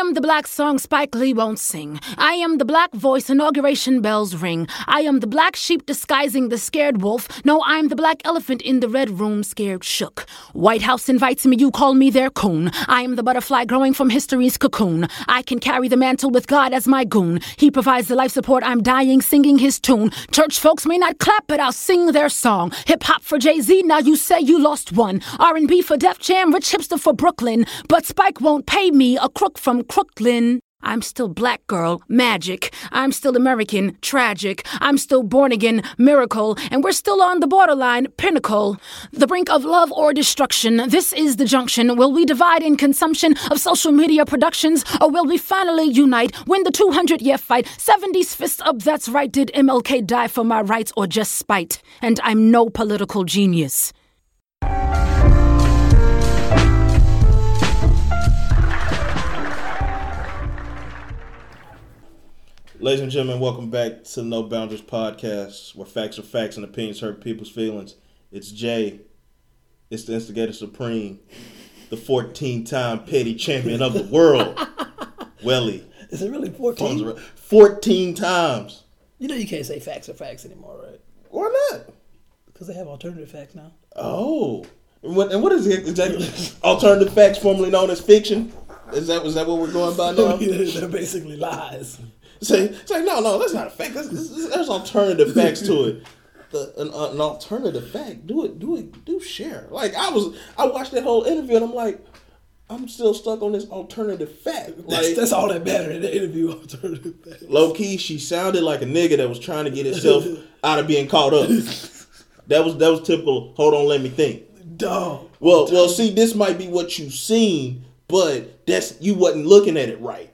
am the black song Spike Lee won't sing. I am the black voice inauguration bells ring. I am the black sheep disguising the scared wolf. No, I'm the black elephant in the red room scared shook. White House invites me, you call me their coon. I am the butterfly growing from history's cocoon. I can carry the mantle with God as my goon. He provides the life support, I'm dying singing his tune. Church folks may not clap, but I'll sing their song. Hip hop for Jay-Z, now you say you lost one. R&B for Def Jam, rich hipster for Brooklyn. But Spike won't pay me, a crook from Crooklyn. I'm still black girl, magic. I'm still American, tragic. I'm still born again, miracle. And we're still on the borderline, pinnacle. The brink of love or destruction. This is the junction. Will we divide in consumption of social media productions? Or will we finally unite, win the 200 year fight? 70s fists up, that's right. Did MLK die for my rights or just spite? And I'm no political genius. Ladies and gentlemen, welcome back to the No Boundaries podcast, where facts are facts and opinions hurt people's feelings. It's Jay. It's the instigator supreme, the 14-time petty champion of the world, Welly. Is it really 14? 14 times. You know you can't say facts are facts anymore, right? Why not? Because they have alternative facts now. Oh. And what, and what is it exactly? Alternative facts, formerly known as fiction? Is that, is that what we're going by now? They're basically lies. Say, say, no, no, that's not a fact. That's, that's, there's alternative facts to it. The, an, uh, an alternative fact. Do it, do it, do share. Like I was, I watched that whole interview and I'm like, I'm still stuck on this alternative fact. Like That's, that's all that mattered in the interview. Alternative facts. low key, she sounded like a nigga that was trying to get himself out of being caught up. That was that was typical. Hold on, let me think. Dog. Well, well, see, this might be what you've seen, but that's you wasn't looking at it right.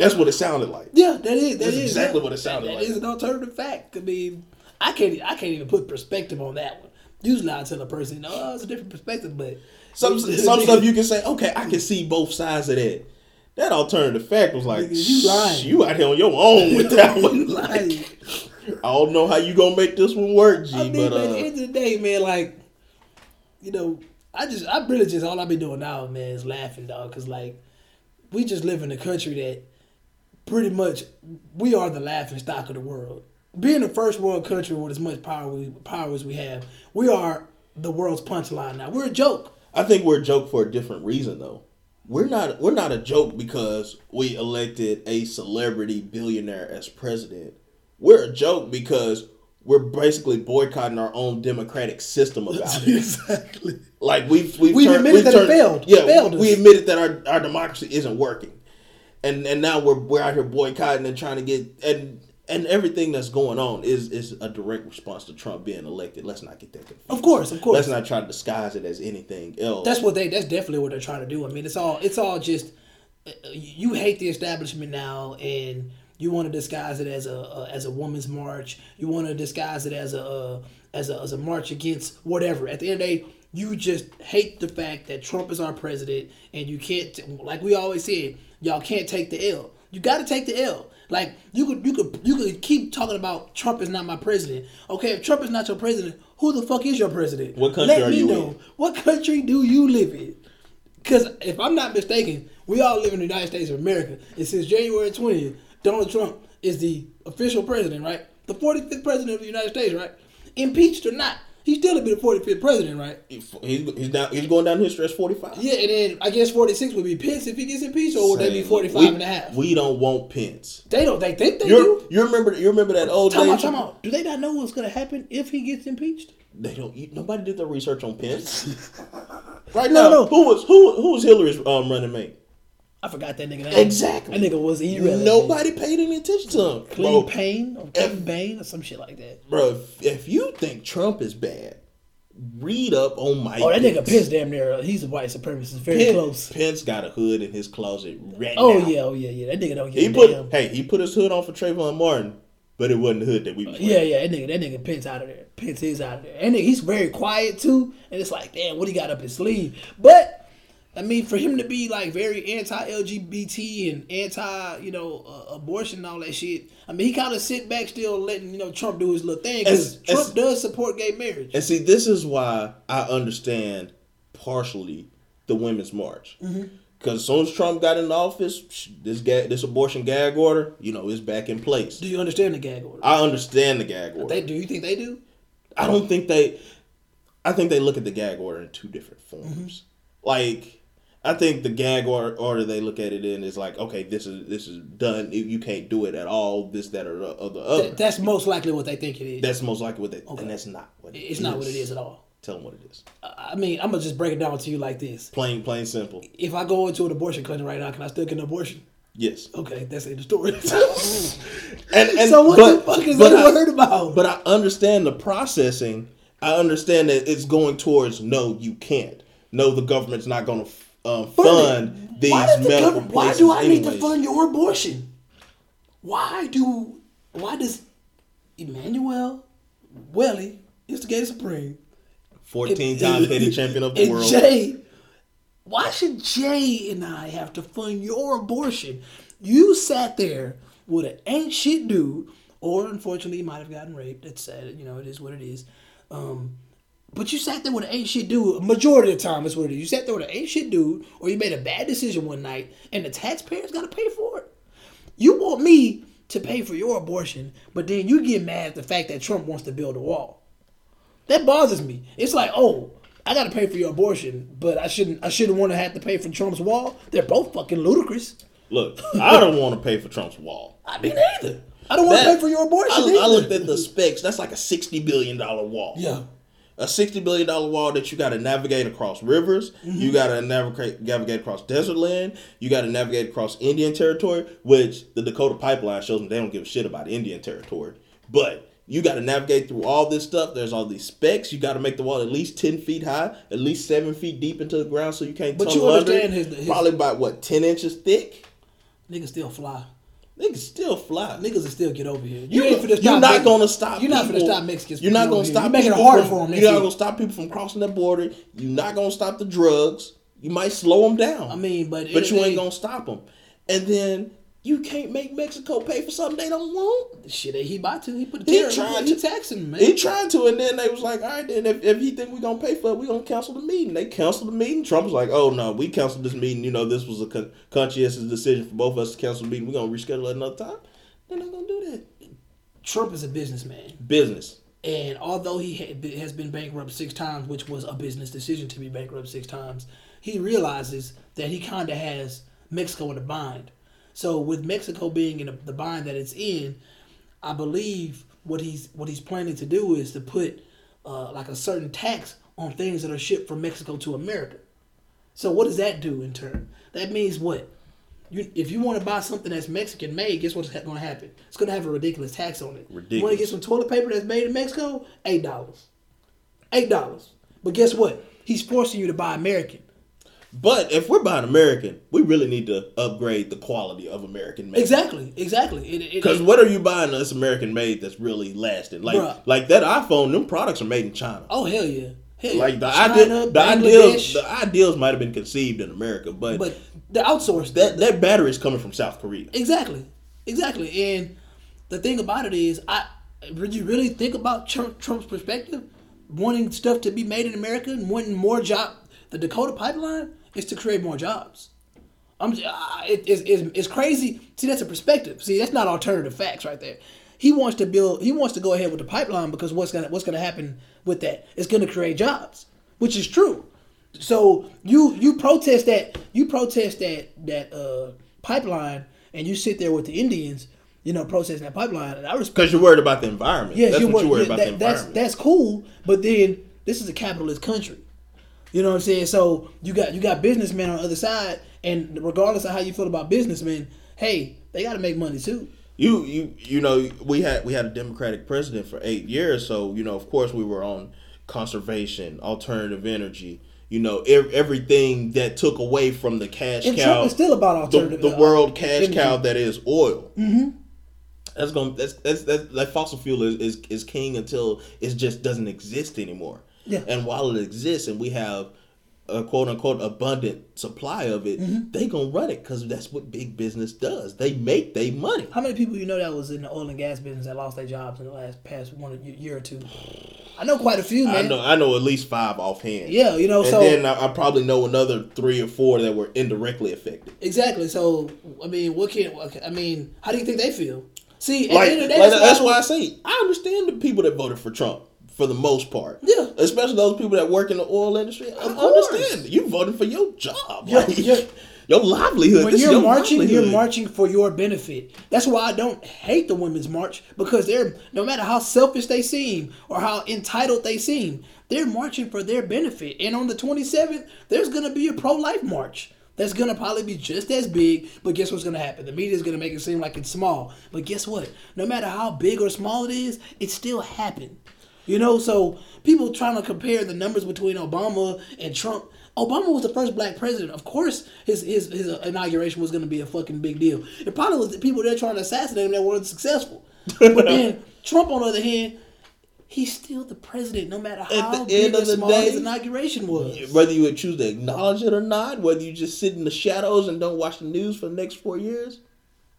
That's what it sounded like. Yeah, that is. That That's is, exactly yeah. what it sounded That like. is an alternative fact. I mean, I can't. I can't even put perspective on that one. Usually, I tell a person, "Oh, it's a different perspective," but Some some stuff you can say, okay, I can see both sides of that. That alternative fact was like, you lying. You out here on your own with that one. lying. I don't know how you gonna make this one work, G, I mean, but but at the uh, end of the day, man, like, you know, I just, I really just, all I be doing now, man, is laughing, dog, because, like, we just live in a country that pretty much, we are the laughing stock of the world. Being the first world country with as much power, we, power as we have, we are the world's punchline now. We're a joke. I think we're a joke for a different reason though. We're not we're not a joke because we elected a celebrity billionaire as president. We're a joke because we're basically boycotting our own democratic system about it. exactly. Like we've we've, We've turned- admitted we've that it failed. It Yeah, failed we admitted that our, our democracy isn't working, and and now we're we're out here boycotting and trying to get and and everything that's going on is is a direct response to Trump being elected. Let's not get that confused. Of course, of course. Let's not try to disguise it as anything else. That's what they. That's definitely what they're trying to do. I mean, it's all. It's all just. uh, You hate the establishment now, and you want to disguise it as a, a as a woman's march. You want to disguise it as a as a as a march against whatever. At the end of the day, you just hate the fact that Trump is our president, and you can't. Like we always said, y'all can't take the L. You got to take the L. Like you could you could you could keep talking about Trump is not my president. Okay, if Trump is not your president, who the fuck is your president? What country Let are me you know. in? What country do you live in? Because if I'm not mistaken, we all live in the United States of America. And since January 20th, Donald Trump is the official president, right? The 45th president of the United States, right? Impeached or not, he's still to be the 45th president, right? he's, he's down. He's going down history as forty five. Yeah, and then I guess 46 would be Pence if he gets impeached, or would they be 45 we, and a half? We don't want Pence. they don't. They think they You do. you remember you remember that old Time day? out, time out. Do they not know what's going to happen if he gets impeached? They don't. You, nobody did their research on Pence. right No, now, no. who was who who was Hillary's um, running mate? I forgot that nigga name. Exactly. That nigga was irrelevant. Nobody paid any attention to him. Clean bro, Payne or Kevin Bain or some shit like that. bro, if, if you think Trump is bad, read up on Mike. Oh, that nigga Pence. Damn near. He's a white supremacist. Very Pence, close. Pence got a hood in his closet right Oh now. yeah, oh yeah, yeah. That nigga don't He give a put damn. hey, he put his hood on for Trayvon Martin, but it wasn't the hood that we was Yeah, yeah. That nigga, that nigga Pence out of there. Pence is out of there, and he's very quiet too. And it's like, damn, what he got up his sleeve? But I mean, for him to be like very anti-LGBT and anti, you know, uh, abortion and all that shit. I mean, he kind of sit back still, letting you know Trump do his little thing because As- Trump as- does support gay marriage. And see, this is why I understand partially the Women's March. Mm-hmm. Because as soon as Trump got in office, this gag, this abortion gag order, you know, is back in place. Do you understand the gag order? I understand the gag order. They do. You think they do? I don't think they. I think they look at the gag order in two different forms. Like, I think the gag order, they look at it in is like, okay, this is this is done. You can't do it at all. This, that, or the, other. Th- That's most likely what they think it is. That's most likely what they. And that's not what. it it's not what it is at all. Tell them what it is. I mean, I'm gonna just break it down to you like this: Plain, plain, simple. If I go into an abortion clinic right now, can I still get an abortion? Yes. Okay, that's the story. And, and so what but- the fuck is they I- worried about? But I understand the processing. I understand that it's going towards no, you can't. No, the government's not going to um, fund these why, the medical government- why do I need to fund your abortion? Why do why does Emmanuel Welly, instigator supreme, Fourteen-time petty champion of the and world. Jay, why should Jay and I have to fund your abortion? You sat there with an ain't shit dude, or unfortunately, you might have gotten raped. That's sad. You know, it is what it is. Um, but you sat there with an ain't shit dude. Majority of the time, that's what it is. You sat there with an ain't shit dude, or you made a bad decision one night, and the taxpayers got to pay for it. You want me to pay for your abortion, but then you get mad at the fact that Trump wants to build a wall. That bothers me. It's like, oh, I got to pay for your abortion, but I shouldn't. I shouldn't want to have to pay for Trump's wall. They're both fucking ludicrous. Look, I don't want to pay for Trump's wall. I mean, either. I don't want to pay for your abortion. I, I looked at the specs. That's like a sixty billion dollar wall. Yeah. A sixty billion dollar wall that you got to navigate across rivers. Mm-hmm. You got to navigate navigate across desert land. You got to navigate across Indian territory, which the Dakota pipeline shows them they don't give a shit about Indian territory. But you got to navigate through all this stuff. There's all these specs. You got to make the wall at least ten feet high, at least seven feet deep into the ground, so you can't. But you under understand his- his- probably about what ten inches thick. Niggas still fly. Niggas still fly. Niggas will still get over here. You, ain't finna you're not going to stop. You're not people- finna stop Mexicans. You're not gonna stop. You're making it harder for them. You're not to stop people from crossing the border. You're not going to stop the drugs. You might slow them down. I mean, but but it- you ain't to stop them. And then you can't make Mexico pay for something they don't want. Shit, he about to. He put a He tariff. trying He to- taxing them, man. He tried to, and then they was like, "All right, then if, if he think we gonna pay for it, we gonna cancel the meeting." They canceled the meeting. Trump was like, "Oh no, we canceled this meeting. You know, this was a con- conscientious decision for both of us to cancel the meeting. We gonna reschedule it another time." They're not gonna do that. Trump is a businessman. Business. And although he been- has been bankrupt six times, which was a business decision to be bankrupt six times, he realizes that he kind of has Mexico in a bind. So with Mexico being in a, the bind that it's in, I believe what he's what he's planning to do is to put uh, like a certain tax on things that are shipped from Mexico to America. So what does that do in turn? That means what? You, if you want to buy something that's Mexican made, guess what's going to happen? It's going to have a ridiculous tax on it. Ridiculous. You want to get some toilet paper that's made in Mexico? Eight dollars. Eight dollars. But guess what? He's forcing you to buy American. But if we're buying American, we really need to upgrade the quality of American made. Exactly. Exactly. Because what are you buying that's American made that's really lasting? Like Bruh. like that iPhone, them products are made in China. oh hell yeah. Hell. Like the China, idea, the ideals, the ideals might have been conceived in America, but, but the outsourced that that battery is coming from South Korea. Exactly, exactly. And the thing about it is, I would you really think about Trump, Trump's perspective, wanting stuff to be made in America and wanting more job. The Dakota pipeline is to create more jobs. I'm j- I- it, it's, it's, it's crazy. See, that's a perspective. See, that's not alternative facts right there. He wants to build. He wants to go ahead with the pipeline because what's gonna what's gonna happen with that? It's gonna create jobs, which is true. So you you protest that you protest that that uh, pipeline and you sit there with the Indians, you know, protesting that pipeline. And I respect. Because you're worried about the environment. Yes, that's you're what you're worried. worried about that- the that's that's cool, but then this is a capitalist country. You know what I'm saying? So you got you got businessmen on the other side, and regardless of how you feel about businessmen, hey, they got to make money too. you you you know we had we had a Democratic president for eight years, so you know of course we were on conservation, alternative energy. You know ev- everything that took away from the cash And cow. Trump is still about the, alternative. the uh, world cash energy. cow that is oil. Mm-hmm. That's gonna that's that's that's that fossil fuel is, is is king until it just doesn't exist anymore. Yeah. And while it exists and we have a quote unquote abundant supply of it, Mm-hmm. they gonna run it because that's what big business does. They make they money. How many people you know that was in the oil and gas business that lost their jobs in the last past one year or two? I know quite a few, man. I know I know at least five offhand. Yeah, you know, and so then I, I probably know another three or four that were indirectly affected. exactly. So I mean, what can I mean? How do you think they feel? See, Like, the the day, like, that's, that's why why I say I understand the people that voted for Trump for the most part. Yeah. especially those people that work in the oil industry. I understand you voted for your job, Yeah, like, yeah. your livelihood. when you're your marching, you're marching for your benefit. That's why I don't hate the women's march because they're no matter how selfish they seem or how entitled they seem, they're marching for their benefit. And on the 27th, there's gonna be a pro-life march. That's gonna probably be just as big, but guess what's gonna happen? The media's gonna make it seem like it's small. But guess what? No matter how big or small it is, it still happened. You know, so people trying to compare the numbers between Obama and Trump. Obama was the first black president. Of course, his his, his inauguration was going to be a fucking big deal. It probably was the people there trying to assassinate him that weren't successful. But then Trump, on the other hand, he's still the president, no matter how the big end of the day, his inauguration was. Whether you would choose to acknowledge it or not, whether you just sit in the shadows and don't watch the news for the next four years,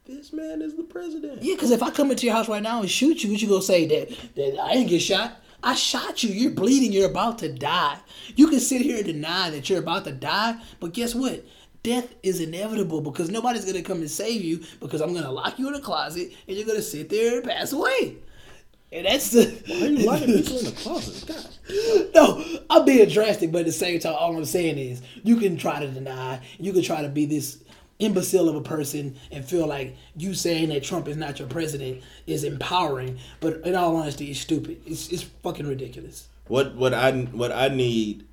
this man is the president. Yeah, because if I come into your house right now and shoot you, what you gonna say that that I didn't get shot? I shot you. You're bleeding. You're about to die. You can sit here and deny that you're about to die, but guess what? Death is inevitable because nobody's gonna come and save you because I'm gonna lock you in a closet and you're gonna sit there and pass away. And that's the. Why are you locking people in the closet? God. No, I'm being drastic, but at the same time, all I'm saying is you can try to deny, you can try to be this imbecile of a person and feel like you saying that Trump is not your president is empowering, but in all honesty, it's stupid. It's it's fucking ridiculous. What what I what I need,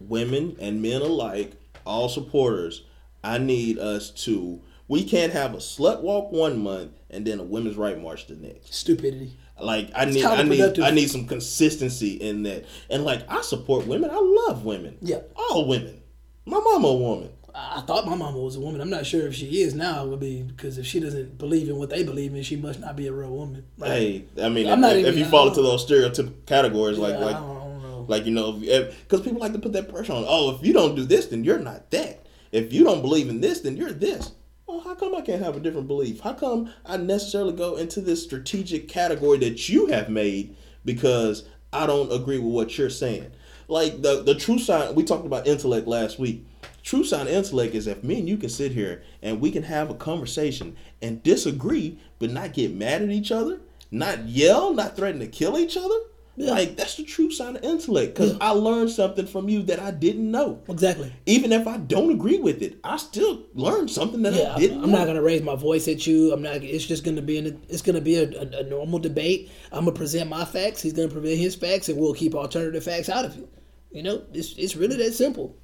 women and men alike, all supporters. I need us to. We can't have a slut walk one month and then a women's right march the next. Stupidity. Like I need, I need. I need some consistency in that. And like I support women. I love women. Yeah. all women. My mama a woman. I thought my mama was a woman. I'm not sure if she is now. I mean, because if she doesn't believe in what they believe in, she must not be a real woman. Like, Hey, I mean, if, if even- you fall into those stereotypical categories, like yeah, like I, don't, I don't know. Like you know, because people like to put that pressure on. Oh, if you don't do this, then you're not that. If you don't believe in this, then you're this. Well, how come I can't have a different belief? How come I necessarily go into this strategic category that you have made because I don't agree with what you're saying? Like the the true sign we talked about intellect last week. True sign of intellect is if me and you can sit here and we can have a conversation and disagree, but not get mad at each other, not yell, not threaten to kill each other. Like that's the true sign of intellect because I learned something from you that I didn't know. Exactly. Even if I don't agree with it, I still learned something that Yeah, I didn't I'm know. not gonna raise my voice at you. I'm not. It's just gonna be an. It's gonna be a, a, a normal debate. I'm gonna present my facts. He's gonna present his facts, and we'll keep alternative facts out of it. You know, it's it's really that simple.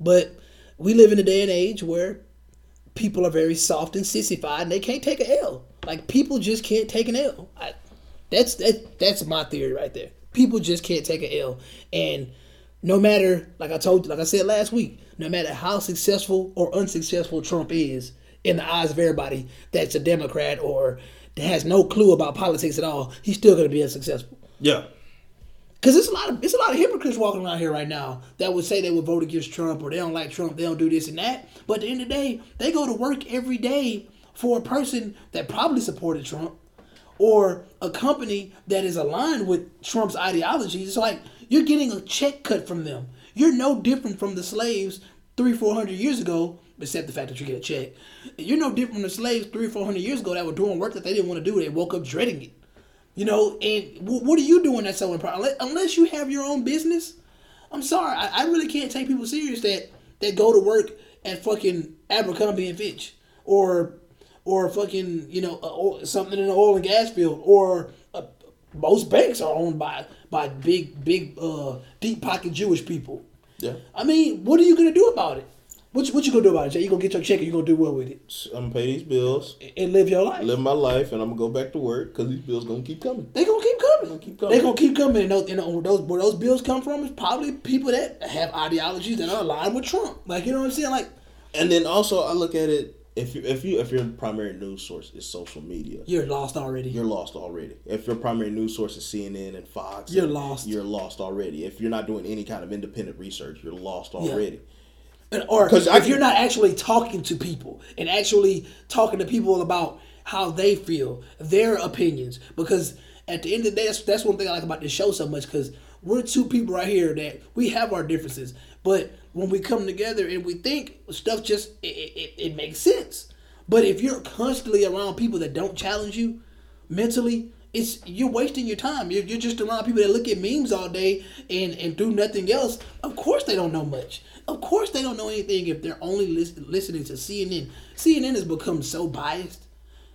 But we live in a day and age where people are very soft and sissified, and they can't take an L. Like people just can't take an L. I, that's that. That's my theory right there. People just can't take an L. and no matter, like I told, like I said last week, no matter how successful or unsuccessful Trump is in the eyes of everybody that's a Democrat or has no clue about politics at all, he's still going to be unsuccessful. yeah, Because it's a lot of it's a lot of hypocrites walking around here right now that would say they would vote against Trump or they don't like Trump, they don't do this and that. But at the end of the day, they go to work every day for a person that probably supported Trump or a company that is aligned with Trump's ideology. It's like you're getting a check cut from them. You're no different from the slaves three, four hundred years ago, except the fact that you get a check. You're no different from the slaves three, four hundred years ago that were doing work that they didn't want to do. They woke up dreading it. You know, and w- what are you doing that's so important? Unless, you have your own business, I'm sorry, I, I really can't take people serious that that go to work at fucking Abercrombie and Fitch or or fucking you know uh, oil- something in the oil and gas field or uh, most banks are owned by by big big uh, deep pocket Jewish people. yeah. I mean, what are you gonna do about it? What you, what you gonna do about it? Jay? You gonna get your check and you gonna do what with it I'm gonna pay these bills, and live your life? live my life, and I'm gonna go back to work because these bills gonna keep coming. They gonna keep coming. They Gonna keep coming. They gonna keep coming. And those, and where those where those bills come from is probably people that have ideologies that are aligned with Trump. Like you know what I'm saying? Like And then also, I look at it if you if you if your primary news source is social media, you're lost already. you're lost already. If your primary news source is CNN and Fox, You're and- lost. You're lost already. If you're not doing any kind of independent research, you're lost already. And- or if can- you're not actually talking to people and actually talking to people about how they feel, their opinions, because at the end of the day, that's, that's one thing I like about this show so much because we're two people right here that we have our differences, but when we come together and we think stuff just it, it, it makes sense. But if you're constantly around people that don't challenge you mentally, it's you're wasting your time. You're, you're just around people that look at memes all day and and do nothing else. Of course they don't know much. Of course they don't know anything if they're only lis- listening to CNN. CNN has become so biased.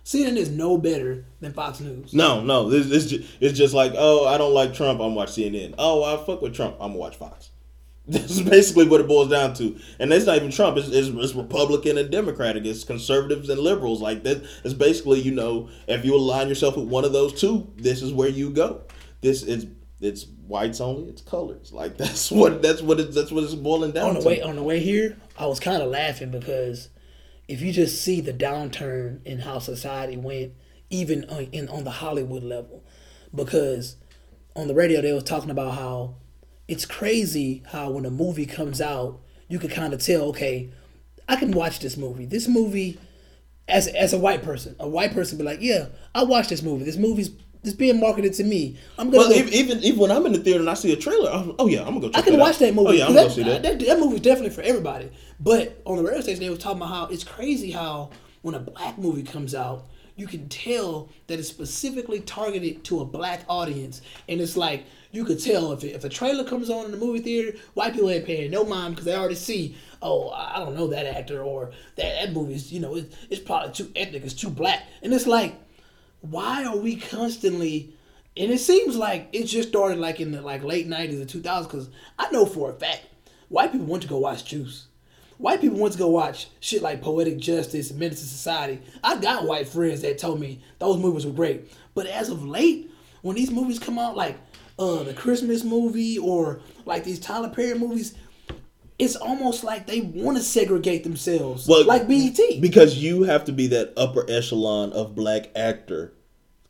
CNN is no better than Fox News. No, no, it's, it's, just, it's just like, oh, I don't like Trump, I'm watch CNN. Oh, I fuck with Trump, I'm gonna watch Fox. That's basically what it boils down to, and it's not even Trump. It's, it's, it's Republican and Democratic. It's conservatives and liberals. Like that. It's basically you know if you align yourself with one of those two, this is where you go. This is it's whites only. It's colors. Like that's what that's what it, that's what it's boiling down on the to. way on the way here, I was kind of laughing because if you just see the downturn in how society went, even on, in on the Hollywood level, because on the radio they was talking about how it's crazy how when a movie comes out, you can kind of tell, okay, I can watch this movie. This movie, as as a white person, a white person be like, yeah, I watch this movie. This movie's it's being marketed to me. I'm gonna Well, go- even, even when I'm in the theater and I see a trailer, I'm, oh yeah, I'm gonna go. Check I can that watch out. that oh, movie. Oh yeah, I'm gonna go see that. That, that movie's definitely for everybody. But on the radio station, they were talking about how it's crazy how when a black movie comes out, you can tell that it's specifically targeted to a black audience, and it's like you could tell if it, if a trailer comes on in the movie theater, white people ain't paying no mind because they already see. Oh, I don't know that actor, or that that movie's you know it, it's probably too ethnic, it's too black, and it's like why are we constantly and it seems like it just started like in the like late 90s and 2000s because i know for a fact white people want to go watch juice. White people want to go watch shit like poetic justice and menace to society. I got white friends that told me those movies were great. But as of late when these movies come out like uh the christmas movie or like these tyler perry movies it's almost like they want to segregate themselves Well, like bet because you have to be that upper echelon of black actor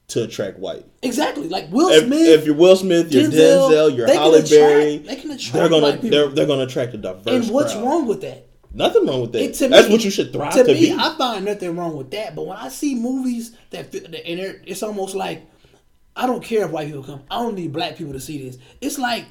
to attract white. exactly like will If, smith if you're Will Smith, you're Denzel, Denzel, you're Halle Berry, they can attract they're gonna they're they're gonna attract a diverse. and what's crowd. wrong with that Nothing wrong with that. It- That's me- what you should thrive to to, me, be. I find nothing wrong with that. But when I see movies that fit, and it's almost like I don't care if white people come. I don't need black people to see this. It's like,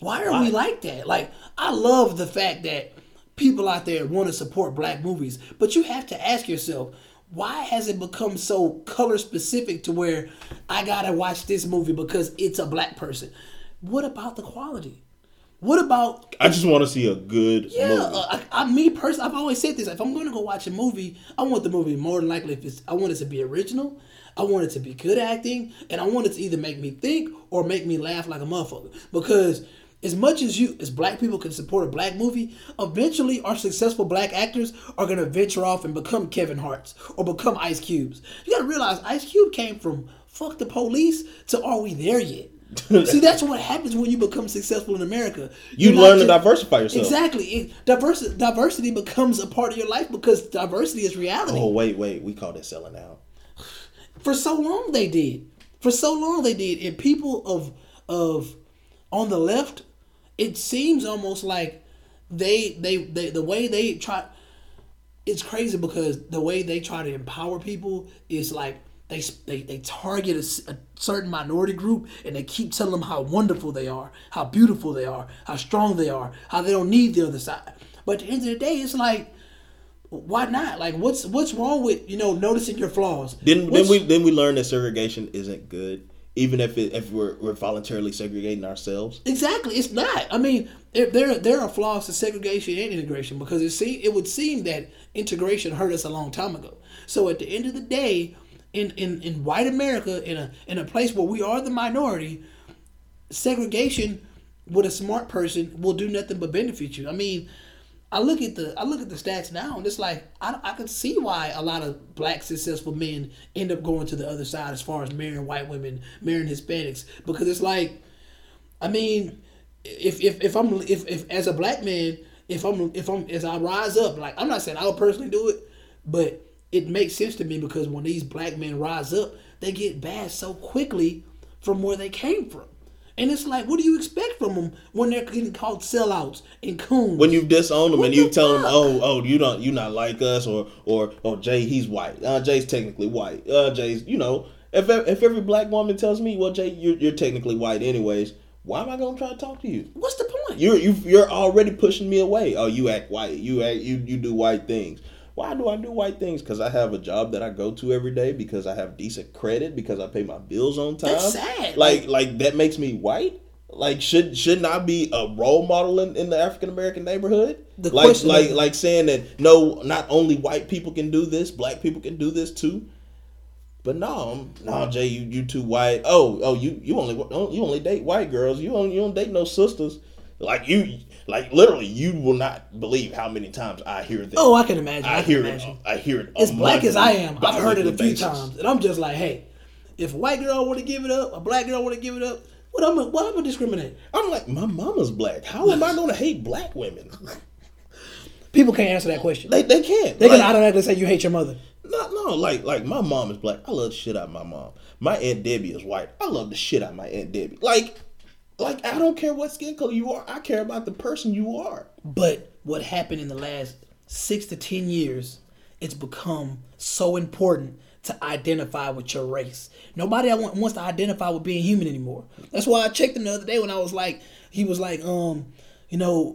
why are we like that? Like, I love the fact that people out there want to support black movies, but you have to ask yourself. Why has it become so color specific to where I gotta watch this movie because it's a black person? What about the quality? What about I just want to see a good yeah, movie. uh, I, I, me personally, I've always said this. If I'm going to go watch a movie, I want the movie more than likely. If it's, I want it to be original, I want it to be good acting, and I want it to either make me think or make me laugh like a motherfucker. Because as much as you, as black people, can support a black movie, eventually our successful black actors are going to venture off and become Kevin Hart's or become Ice Cubes. You got to realize Ice Cube came from "fuck the police" to "Are we there yet?" See, that's what happens when you become successful in America. you You're learn to diversify yourself. Exactly. It, diversity, diversity becomes a part of your life because diversity is reality. Oh wait, wait, we call that selling out. For so long they did. For so long they did. And people of of on the left, it seems almost like they they, they the way they try it's crazy because the way they try to empower people is like they they, they target a certain minority group and they keep telling them how wonderful they are, how beautiful they are, how strong they are, how they don't need the other side. But at the end of the day, it's like, why not? Like, what's what's wrong with you know noticing your flaws? Then then we then we learn that segregation isn't good, even if it, if we're we're voluntarily segregating ourselves. Exactly, it's not. I mean, there there, are flaws to segregation and integration because it see it would seem that integration hurt us a long time ago. So at the end of the day, in in, in white America, in a in a place where we are the minority, segregation with a smart person will do nothing but benefit you. I mean, I look at the I look at the stats now, and it's like I, I can see why a lot of black successful men end up going to the other side as far as marrying white women, marrying Hispanics, because it's like, I mean, if if if I'm if, if as a black man, if I'm if I'm as I rise up, like I'm not saying I'll personally do it, but it makes sense to me because when these black men rise up, they get bad so quickly from where they came from. And it's like, what do you expect from them when they're getting called sellouts and coons? When you disown them What and you the tell them, oh oh you don't you not like us or or oh Jay he's white, uh Jay's technically white, uh Jay's you know If if every black woman tells me, well, Jay, you're, you're technically white anyways, why am I gonna try to talk to you? What's the point? You're you, you're already pushing me away. Oh, you act white. You act you you do white things. Why do I do white things? Because I have a job that I go to every day. Because I have decent credit. Because I pay my bills on time. That's sad. Like like that makes me white. Like should shouldn't I be a role model in, in the African American neighborhood? The like question like is- like saying that no, not only white people can do this, black people can do this too. But no, I'm- no, Jay, you you too white. Oh, oh, you you only you only date white girls. You don't you don't date no sisters. Like you, like literally, you will not believe how many times I hear that. Oh, I can imagine. I, I can hear it. I hear it. As black as I am, I've heard it a few basis. times, and I'm just like, hey, if a white girl want to give it up, a black girl want to give it up, what I'm gonna, what I'm gonna discriminate? I'm like, my mama's black. How am I going to hate black women? People can't answer that question. They they can't. They're Like, gonna automatically say you hate your mother. No, no, like like my mom is black. I love the shit out of my mom. My aunt Debbie is white. I love the shit out of my aunt Debbie. Like, like I don't care what skin color you are. I care about the person you are. But what happened in the last six to ten years, it's become so important to identify with your race. Nobody wants to identify with being human anymore. That's why I checked him the other day when I was like, he was like, um, you know,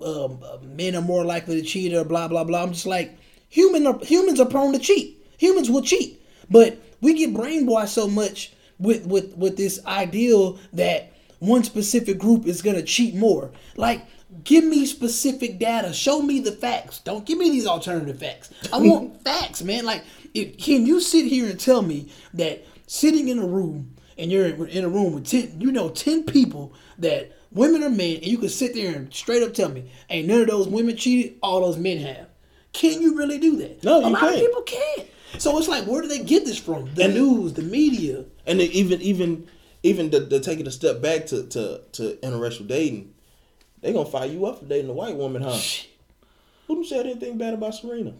um, men are more likely to cheat or blah blah blah. I'm just like, human are, humans are prone to cheat. Humans will cheat, but we get brainwashed so much with with with this ideal that one specific group is gonna cheat more. Like, give me specific data. Show me the facts. Don't give me these alternative facts. I want facts, man. Like, if, can you sit here and tell me that sitting in a room and you're in a room with ten, you know, ten people that women or men, and you can sit there and straight up tell me, ain't none of those women cheated, all those men have. Can you really do that? No, a you lot of can't. people can't. So it's like, where do they get this from? The And- news, the media. And even even even to take it a step back to to to interracial dating, they gonna fire you up for dating a white woman, huh? Who done said anything bad about Serena?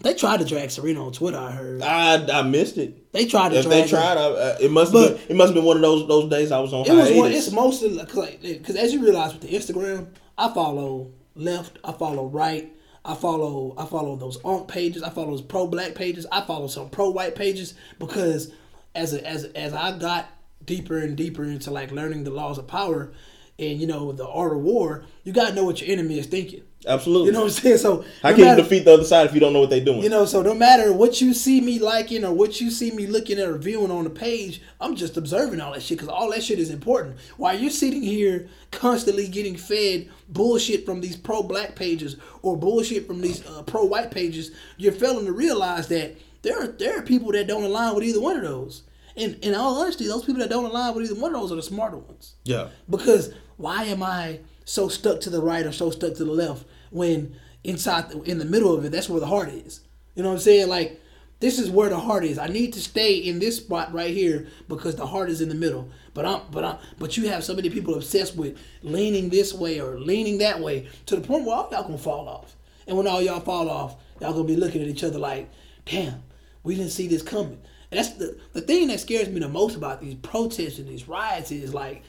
They tried to drag Serena on Twitter. I heard I I missed it. they tried to If drag they tried, I, uh, it must have been, it must have been one of those those days I was on It was one. It's mostly because like, because as you realize with the Instagram, I follow left, I follow right, I follow I follow those onk pages, I follow those pro black pages, I follow some pro white pages because as a, as as I got deeper and deeper into like learning the laws of power and you know the art of war, you gotta know what your enemy is thinking. Absolutely. You know what I'm saying? So How no can matter- you defeat the other side if you don't know what they're doing? you know, so no matter what you see me liking or what you see me looking at or viewing on the page, I'm just observing all that shit because all that shit is important. While you're sitting here constantly getting fed bullshit from these pro black pages or bullshit from these uh, pro white pages, you're failing to realize that there are there are people that don't align with either one of those. And in all honesty, those people that don't align with either one of those are the smarter ones. yeah. Because why am I so stuck to the right or so stuck to the left when inside in the middle of it that's where the heart is? You know what I'm saying? Like this is where the heart is. I need to stay in this spot right here because the heart is in the middle. But I'm but I'm but you have so many people obsessed with leaning this way or leaning that way to the point where all y'all gonna fall off. And when all y'all fall off, y'all gonna be looking at each other like, damn, we didn't see this coming. And that's the the thing that scares me the most about these protests and these riots is like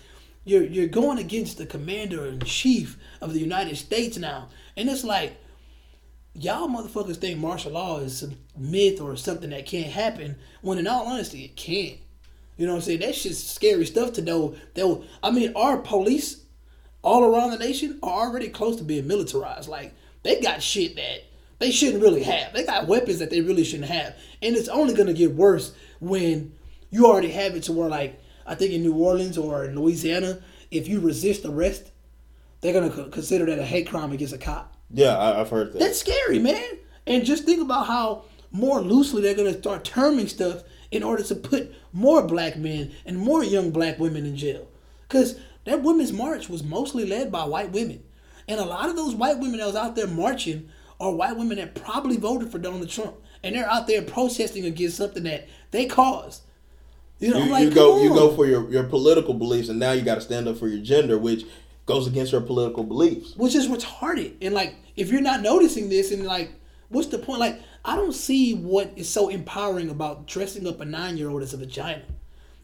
you're you're going against the commander in chief of the United States now, and it's like y'all motherfuckers think martial law is some myth or something that can't happen when in all honesty it can. You know what I'm saying? That's just scary stuff to know. That I mean, our police all around the nation are already close to being militarized. Like they got shit that they shouldn't really have. They got weapons that they really shouldn't have, and it's only gonna get worse when you already have it to where like I think in New Orleans or in Louisiana, if you resist arrest, they're gonna consider that a hate crime against a cop. Yeah, I've heard that. That's scary, man. And just think about how more loosely they're gonna start terming stuff in order to put more black men and more young black women in jail. Cause that women's march was mostly led by white women. And a lot of those white women that was out there marching are white women that probably voted for Donald Trump. And they're out there protesting against something that they caused. You know, you, like, you go come you go for your, your political beliefs and now you got to stand up for your gender which goes against your political beliefs which is retarded. And like, if you're not noticing this, and like, what's the point? Like, I don't see what is so empowering about dressing up a nine year old as a vagina.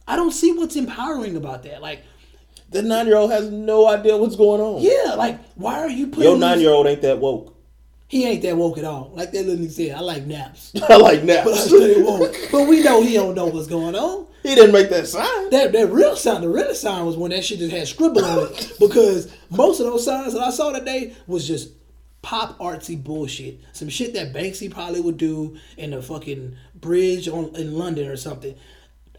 I don't see what's empowering about that. Like, the nine year old has no idea what's going on yeah, like, why are you putting your nine year old ain't that woke He ain't that woke at all. Like that little nigga said, I like naps. I like But I naps. woke. But we know he don't know what's going on. he didn't make that sign. That that real sign, the real sign was when that shit just had scribble on it. Because most of those signs that I saw today was just pop artsy bullshit. Some shit that Banksy probably would do in the fucking bridge on in London or something.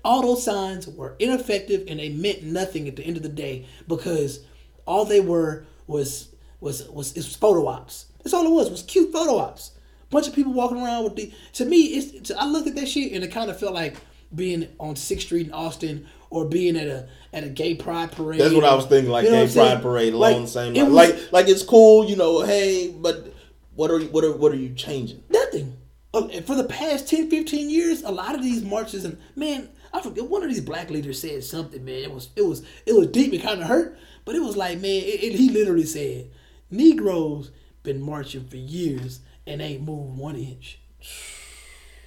All those signs were ineffective and they meant nothing at the end of the day because all they were was was was was photo ops. That's all it was. Was cute photo ops. Bunch of people walking around with the. To me, it's. I looked at that shit and it kind of felt like being on Sixth Street in Austin or being at a at a gay pride parade. That's what I was thinking. Like You know gay what I'm saying? pride parade Like, along the same line. was- Like like it's cool, you know. Hey, but what are what are what are you changing? Nothing. Uh, For the past 10, 15 years, a lot of these marches and man, I forget one of these black leaders said something, man. It was it was it was deep. It kind of hurt, but it was like, man, it, it- he literally said, "Negroes been marching for years and ain't moved one inch."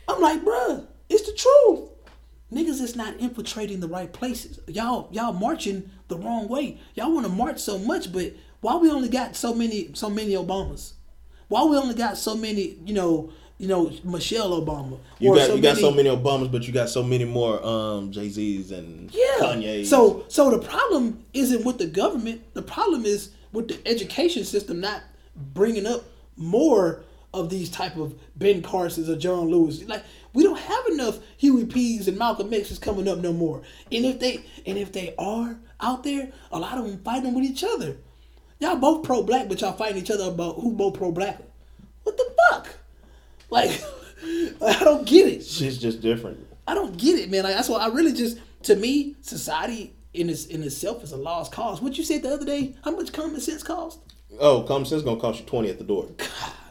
I'm like, bruh, it's the truth. Niggas is not infiltrating the right places. Y'all, y'all marching the wrong way. Y'all want to march so much, but why we only got so many, so many Obamas? Why we only got so many, you know, you know, Michelle Obama? You got you got so many Obamas, but you got so many more um Jay Z's and yeah. Kanye's. So, so the problem isn't with the government. The problem is with the education system not bringing up more of these type of Ben Carsons or John Lewis. Like we don't have enough Huey P's and Malcolm X's coming up no more. And if they and if they are out there, a lot of them fighting with each other. Y'all both pro black, but y'all fighting each other about who more pro black. What the fuck? Like, I don't get it. shit's just different. I don't get it, man. Like that's why I really just to me, society in its in itself is a lost cause. What you said the other day, how much common sense cost? Oh, common sense gonna cost you twenty at the door.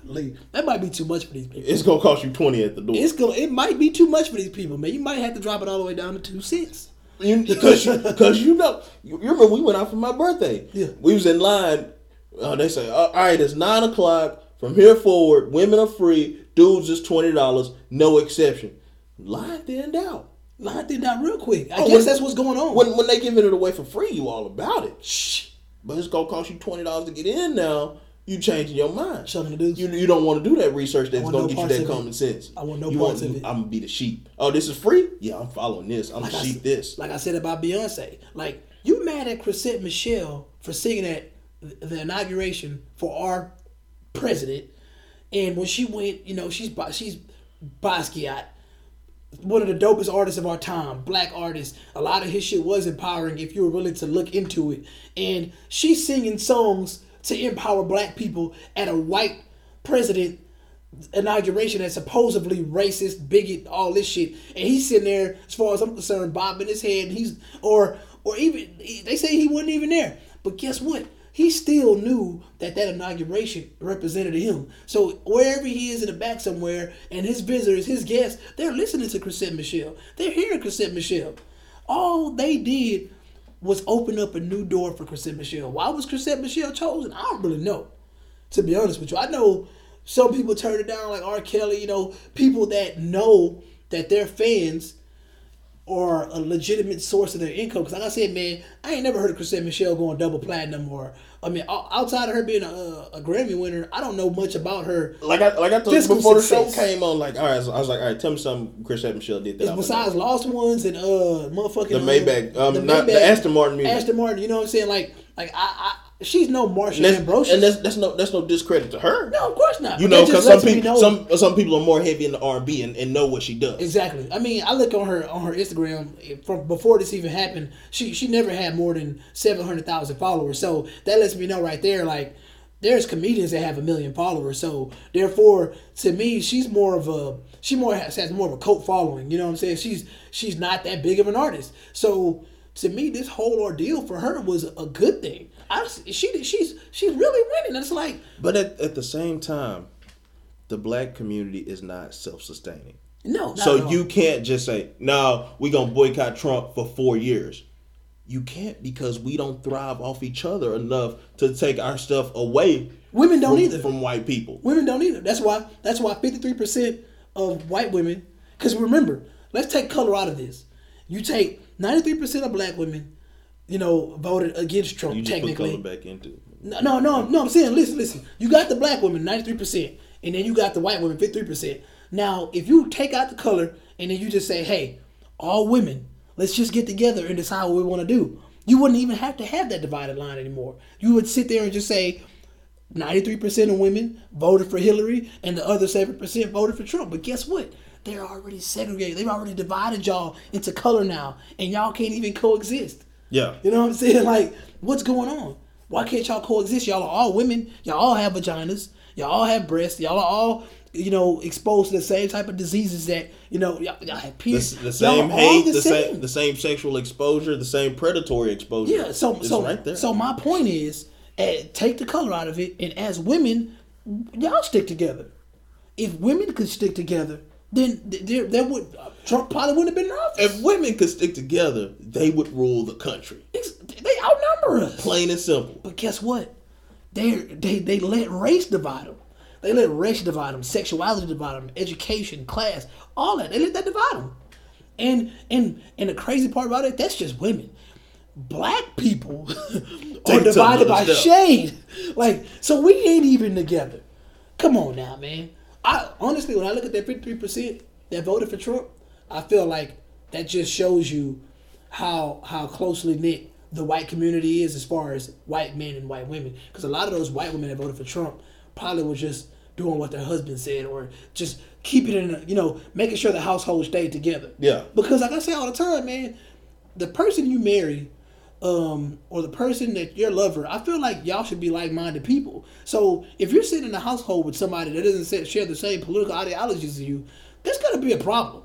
Golly, that might be too much for these people. It's gonna cost you twenty at the door. It's gonna. it might be too much for these people, man. You might have to drop it all the way down to two cents. Because you, cause you know, you, you remember we went out for my birthday. Yeah. We was in line. Uh, they say, all right, it's nine o'clock. From here forward, women are free. Dudes is twenty dollars, no exception. Line thinned out. Line thing down real quick. I Oh, guess when- that's what's going on. When when they giving it away for free, you all about it. Shh. But it's gonna cost you twenty dollars to get in now. You changing your mind. Shoving the dudes. You, you don't want to do that research that's gonna no get you that of it. common sense. I want no you parts want, of it. I'm gonna be the sheep. Oh, this is free? Yeah, I'm following this. I'm like I sheep s- this. Like I said about Beyonce. Like you mad at Chrisette Michelle for singing at the inauguration for our president, and when she went, you know, she's she's Basquiat, one of the dopest artists of our time, black artist. A lot of his shit was empowering if you were willing to look into it. And she's singing songs to empower black people at a white president inauguration that's supposedly racist, bigot, all this shit, and he's sitting there, as far as I'm concerned, bobbing his head. He's or or even they say he wasn't even there, but guess what? He still knew that that inauguration represented him. So wherever he is in the back somewhere, and his visitors, his guests, they're listening to Chrisette Michelle. They're hearing Chrisette Michelle. All they did was open up a new door for Chrisette Michelle. Why was Chrisette Michelle chosen? I don't really know to be honest with you. I know some people turn it down, like R. Kelly, you know, people that know that their fans are a legitimate source of their income. Because, like I said, man, I ain't never heard of Chrisette Michelle going double platinum or, I mean, outside of her being a, a Grammy winner, I don't know much about her. Like I like I told you before the show came on. Like all right, so I was like, all right, tell me something. Chrisette Michelle did that. Besides Lost Ones and uh motherfucking The uh, Maybach, um, not- the Aston Martin music. Aston Martin, you know what I'm saying? Like, like I she's no Marsha that's, Ambrosius. and that's that's no that's no discredit to her. no, of course not. You know, because some people some some people are more heavy in the R and B and know what she does. Exactly. I mean, I look on her on her Instagram eh, from before this even happened. She she never had more than seven hundred thousand followers. So that lets me know right there, like there's comedians that have a million followers. So therefore, to me, she's more of a she more has, has more of a cult following. You know what I'm saying? She's she's not that big of an artist. So to me, this whole ordeal for her was a good thing. I she she's she's really winning. It's like But at, at the same time, the black community is not self sustaining. no. So you can't just say, "No, we gonna boycott Trump for four years." You can't because we don't thrive off each other enough to take our stuff away. Women don't from, either. from white people. Women don't either. That's why. That's why fifty three percent of white women. Because remember, let's take color out of this. You take ninety three percent of black women, you know, voted against Trump. You just put technically, color back into. No, no, no, no. I'm saying, listen, listen. You got the black woman, 93%, and then you got the white woman, 53%. Now, if you take out the color and then you just say, hey, all women, let's just get together and decide what we want to do, you wouldn't even have to have that divided line anymore. You would sit there and just say, 93% of women voted for Hillary and the other 7% voted for Trump. But guess what? They're already segregated. They've already divided y'all into color now, and y'all can't even coexist. Yeah. You know what I'm saying? Like, what's going on? Why can't y'all coexist? Y'all are all women. Y'all all have vaginas. Y'all all have breasts. Y'all are all, you know, exposed to the same type of diseases that, you know, y'all, y'all have The, the same hate, the, same. the same sexual exposure, the same predatory exposure. Yeah, so It's so right there. so my point is, eh, take the color out of it, and as women, y'all stick together. If women could stick together, then th- there there would uh, Trump probably wouldn't have been in office. if women could stick together, they would rule the country. It's- they outnumber us. Plain and simple. But guess what? They they they let race divide them. They let race divide them, sexuality divide them, education, class, all that. They let that divide them. And and and the crazy part about it, that's just women. Black people are divided by step. shade. Like so, we ain't even together. Come on now, man. I honestly, when I look at that fifty three percent that voted for Trump, I feel like that just shows you how how closely knit the white community is as far as white men and white women. Because a lot of those white women that voted for Trump probably were just doing what their husband said or just keeping it in, a, you know, making sure the household stayed together. Yeah. Because like I say all the time, man, the person you marry, um, or the person that your lover, I feel like y'all should be like-minded people. So if you're sitting in a household with somebody that doesn't share the same political ideologies as you, there's gonna be a problem.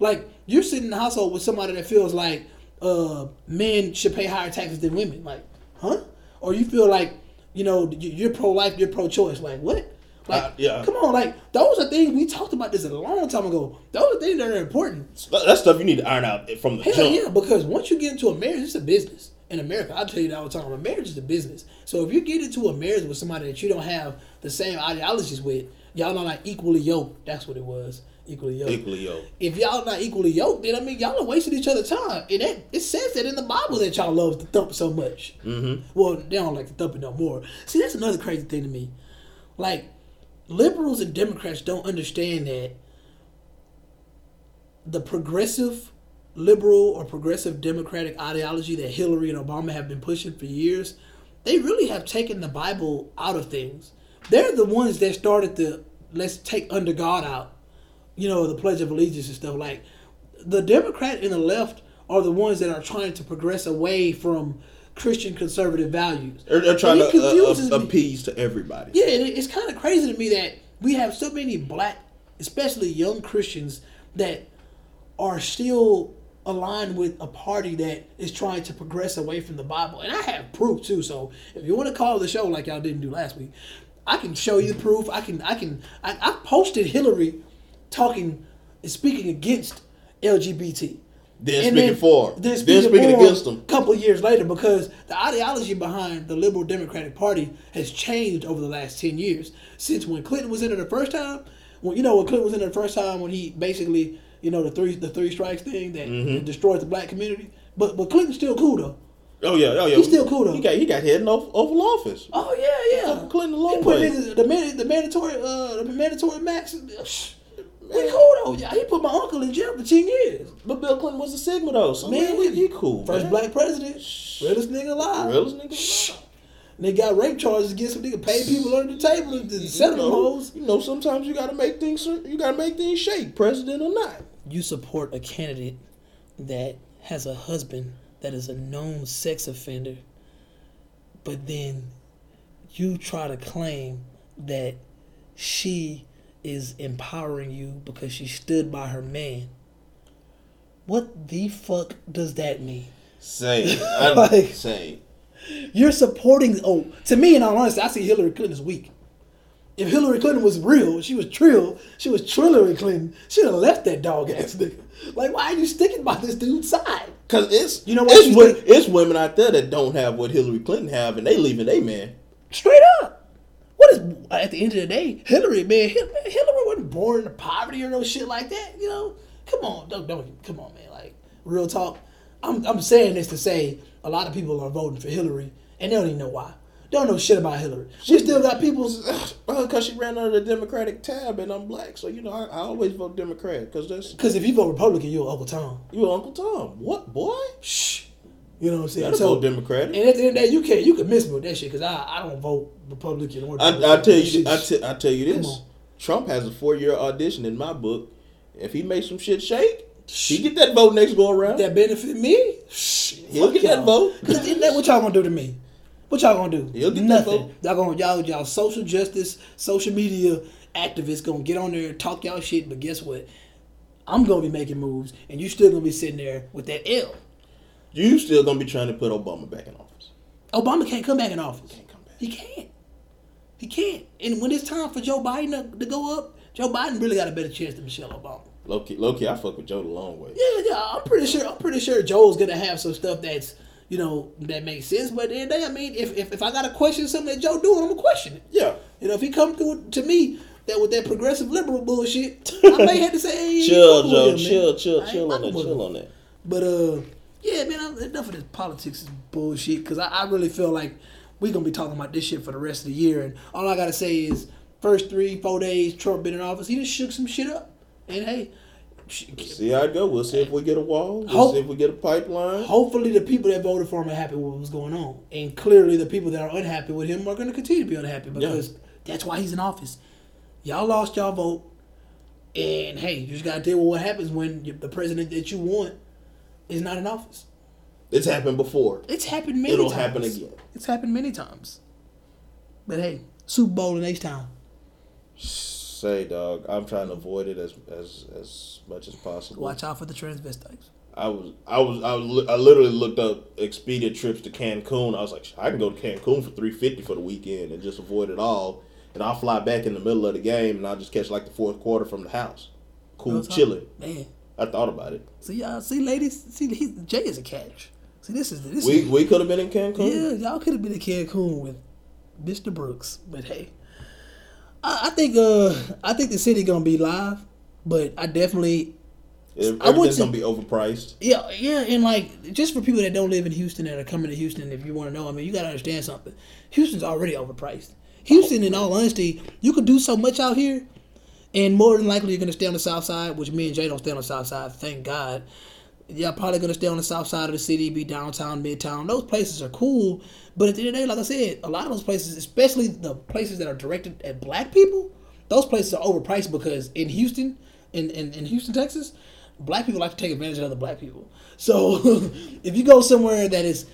Like you're sitting in a household with somebody that feels like uh, men should pay higher taxes than women. Like, huh? Or you feel like you know you're pro-life, you're pro-choice. Like what? Like, Uh, yeah. come on, like those are things we talked about this a long time ago. Those are things that are important. That's stuff you need to iron out from the Hell jump. yeah, because once you get into a marriage, it's a business. In America, I tell you that all the time. A marriage is a business. So if you get into a marriage with somebody that you don't have the same ideologies with, y'all not like equally yoked. That's what it was. Equally yoked. Equally yoked. If y'all not equally yoked, then I mean y'all are wasting each other's time. And that it says that in the Bible that y'all love to thump so much. Mm-hmm. Well, they don't like to thump it no more. See, that's another crazy thing to me. Like liberals and Democrats don't understand that the progressive liberal or progressive democratic ideology that Hillary and Obama have been pushing for years, they really have taken the Bible out of things. They're the ones that started the let's take under God out, you know, the Pledge of Allegiance and stuff. Like the Democrat and the left are the ones that are trying to progress away from Christian conservative values. They're, they're trying to uh, uh, appease to everybody. Yeah, and it- it's kind of crazy to me that we have so many black, especially young Christians, that are still aligned with a party that is trying to progress away from the Bible. And I have proof too. So if you want to call the show like y'all didn't do last week, I can show you the proof. I can, I can, I, I posted Hillary talking, and speaking against LGBT. Then speaking for 'em. Then Then speaking, speaking for 'em against 'em. A couple years later, because the ideology behind the liberal Democratic Party has changed over the last ten years. Since when Clinton was in it the first time, when you know when Clinton was in it the first time, when he basically you know the three the three strikes thing that Mm-hmm. destroyed the black community. But but Clinton's still cool though. Oh yeah, oh yeah. He's still cool, though. He got he got head in Oval, Office. Oh yeah, yeah. Clinton a long he put way. niggas, the the mandatory uh the mandatory max. Shh. We cool though. Yeah, he put my uncle in jail for ten years. But Bill Clinton was a Sigma though, so oh, man, Man, we, he cool. First man. black president, realest nigga alive. realest nigga. And they got rape charges against some nigga pay people under the table and You settle them know, hoes. you know, sometimes you gotta make things you gotta make things shake, president or not. You support a candidate that has a husband that is a known sex offender, but then you try to claim that she is empowering you because she stood by her man. What the fuck does that mean? Same, I'm Like- same. You're supporting. Oh, to me, in all honesty, I see Hillary Clinton as weak. If Hillary Clinton was real, she was trill, she was Trillary Clinton, she'd have left that dog ass nigga. Like, why are you sticking by this dude's side? Cause it's You know what it's, she's wo- doing? it's women out there that don't have what Hillary Clinton have, and they leaving they man. Straight up. What is at the end of the day, Hillary, man, Hil- Hillary wasn't born into poverty or no shit like that. You know, come on, don't don't come on, man. Like real talk. I'm I'm saying this to say a lot of people are voting for Hillary and they don't even know why. They don't know shit about Hillary. She still got people. Because uh, she ran under the Democratic tab, and I'm black, so you know I, I always vote Democrat because that's Because if you vote Republican, you're Uncle Tom. You're Uncle Tom. What boy? Shh. You know what I'm saying? Gotta So, vote Democratic. and at the end of the day, you can't you can miss me with that shit because I, I don't vote Republican or I, Democrat. I tell you, I, te- I tell you this. Trump has a four year audition in my book. If he makes some shit shake, he get that vote next go around. that benefit me. Shh, He'll get that y'all. vote. Cause that- what y'all gonna do to me? What y'all gonna do? He'll get that Nothing. vote. Y'all gonna y'all y'all social justice, social media activists gonna get on there and talk y'all shit. But guess what? I'm gonna be making moves, and you still gonna be sitting there with that L. You still gonna be trying to put Obama back in office? Obama can't come back in office. He Can't come back. He can't. He can't. And when it's time for Joe Biden to, to go up, Joe Biden really got a better chance than Michelle Obama. Low key, low key, I fuck with Joe the long way. Yeah, yeah. I'm pretty sure. I'm pretty sure Joe's gonna have some stuff that's you know that makes sense. But at the end of the day, I mean, if, if if I gotta question something that Joe doing, I'm gonna question it. Yeah. You know, if he come through to me that with that progressive liberal bullshit, I may have to say, hey, Chill, Joe. him, chill, chill, chill on that. Chill on that. But uh, yeah, man, enough of this politics is bullshit. Because I, I really feel like we're gonna be talking about this shit for the rest of the year. And all I gotta say is, first three, four days Trump been in office, he just shook some shit up. And hey, See how it go. We'll see if we get a wall. We'll Hope- see if we get a pipeline. hopefully the people that voted for him are happy with what was going on. And clearly the people that are unhappy with him are gonna continue to be unhappy because that's why he's in office. Y'all lost y'all vote. And hey, you just gotta deal with what happens when the president that you want is not in office. It's happened before. It's happened many It'll times. happen again. It's happened many times. But hey, Super Bowl in H Town. Say, dog, I'm trying to avoid it as as as much as possible. Watch out for the transvestites. I was, I was, I was, I literally looked up Expedia trips to Cancun. I was like, I can go to Cancun for three fifty for the weekend and just avoid it all. And I'll fly back in the middle of the game and I'll just catch like the fourth quarter from the house. Cool, chilling. Man. I thought about it. See y'all see ladies, see he, Jay is a catch. See this is this We is we could have been in Cancun. Yeah, y'all could have been in Cancun with Mr. Brooks, but hey, I, I think uh I think the city gonna be live, but I definitely If I Everything's to- gonna be overpriced. yeah yeah and like just for people that don't live in Houston that are coming to Houston, if you want to know, I mean you gotta understand something. Houston's already overpriced. Houston, in all honesty, you could do so much out here, and more than likely you're gonna stay on the south side, which me and Jay don't stay on the south side. Thank God. Y'all probably gonna stay on the south side of the city, be downtown, midtown. Those places are cool, but at the end of the day, like I said, a lot of those places, especially the places that are directed at black people, those places are overpriced because in Houston, in, in, in Houston, Texas, black people like to take advantage of other black people. So if you go somewhere that is,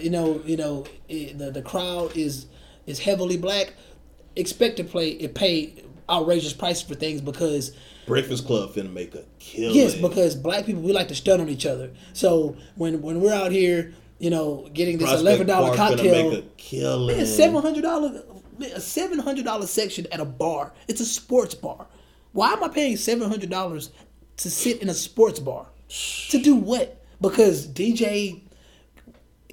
you know, you know, the the crowd is is heavily black, expect to play pay outrageous prices for things because Breakfast Club finna make a kill. Yes, because black people we like to stun on each other. So when when we're out here, you know, getting this eleven dollar cocktail, make a killing. seven hundred dollar, a seven hundred dollar section at a bar. It's a sports bar. Why am I paying seven hundred dollars to sit in a sports bar? To do what? Because DJ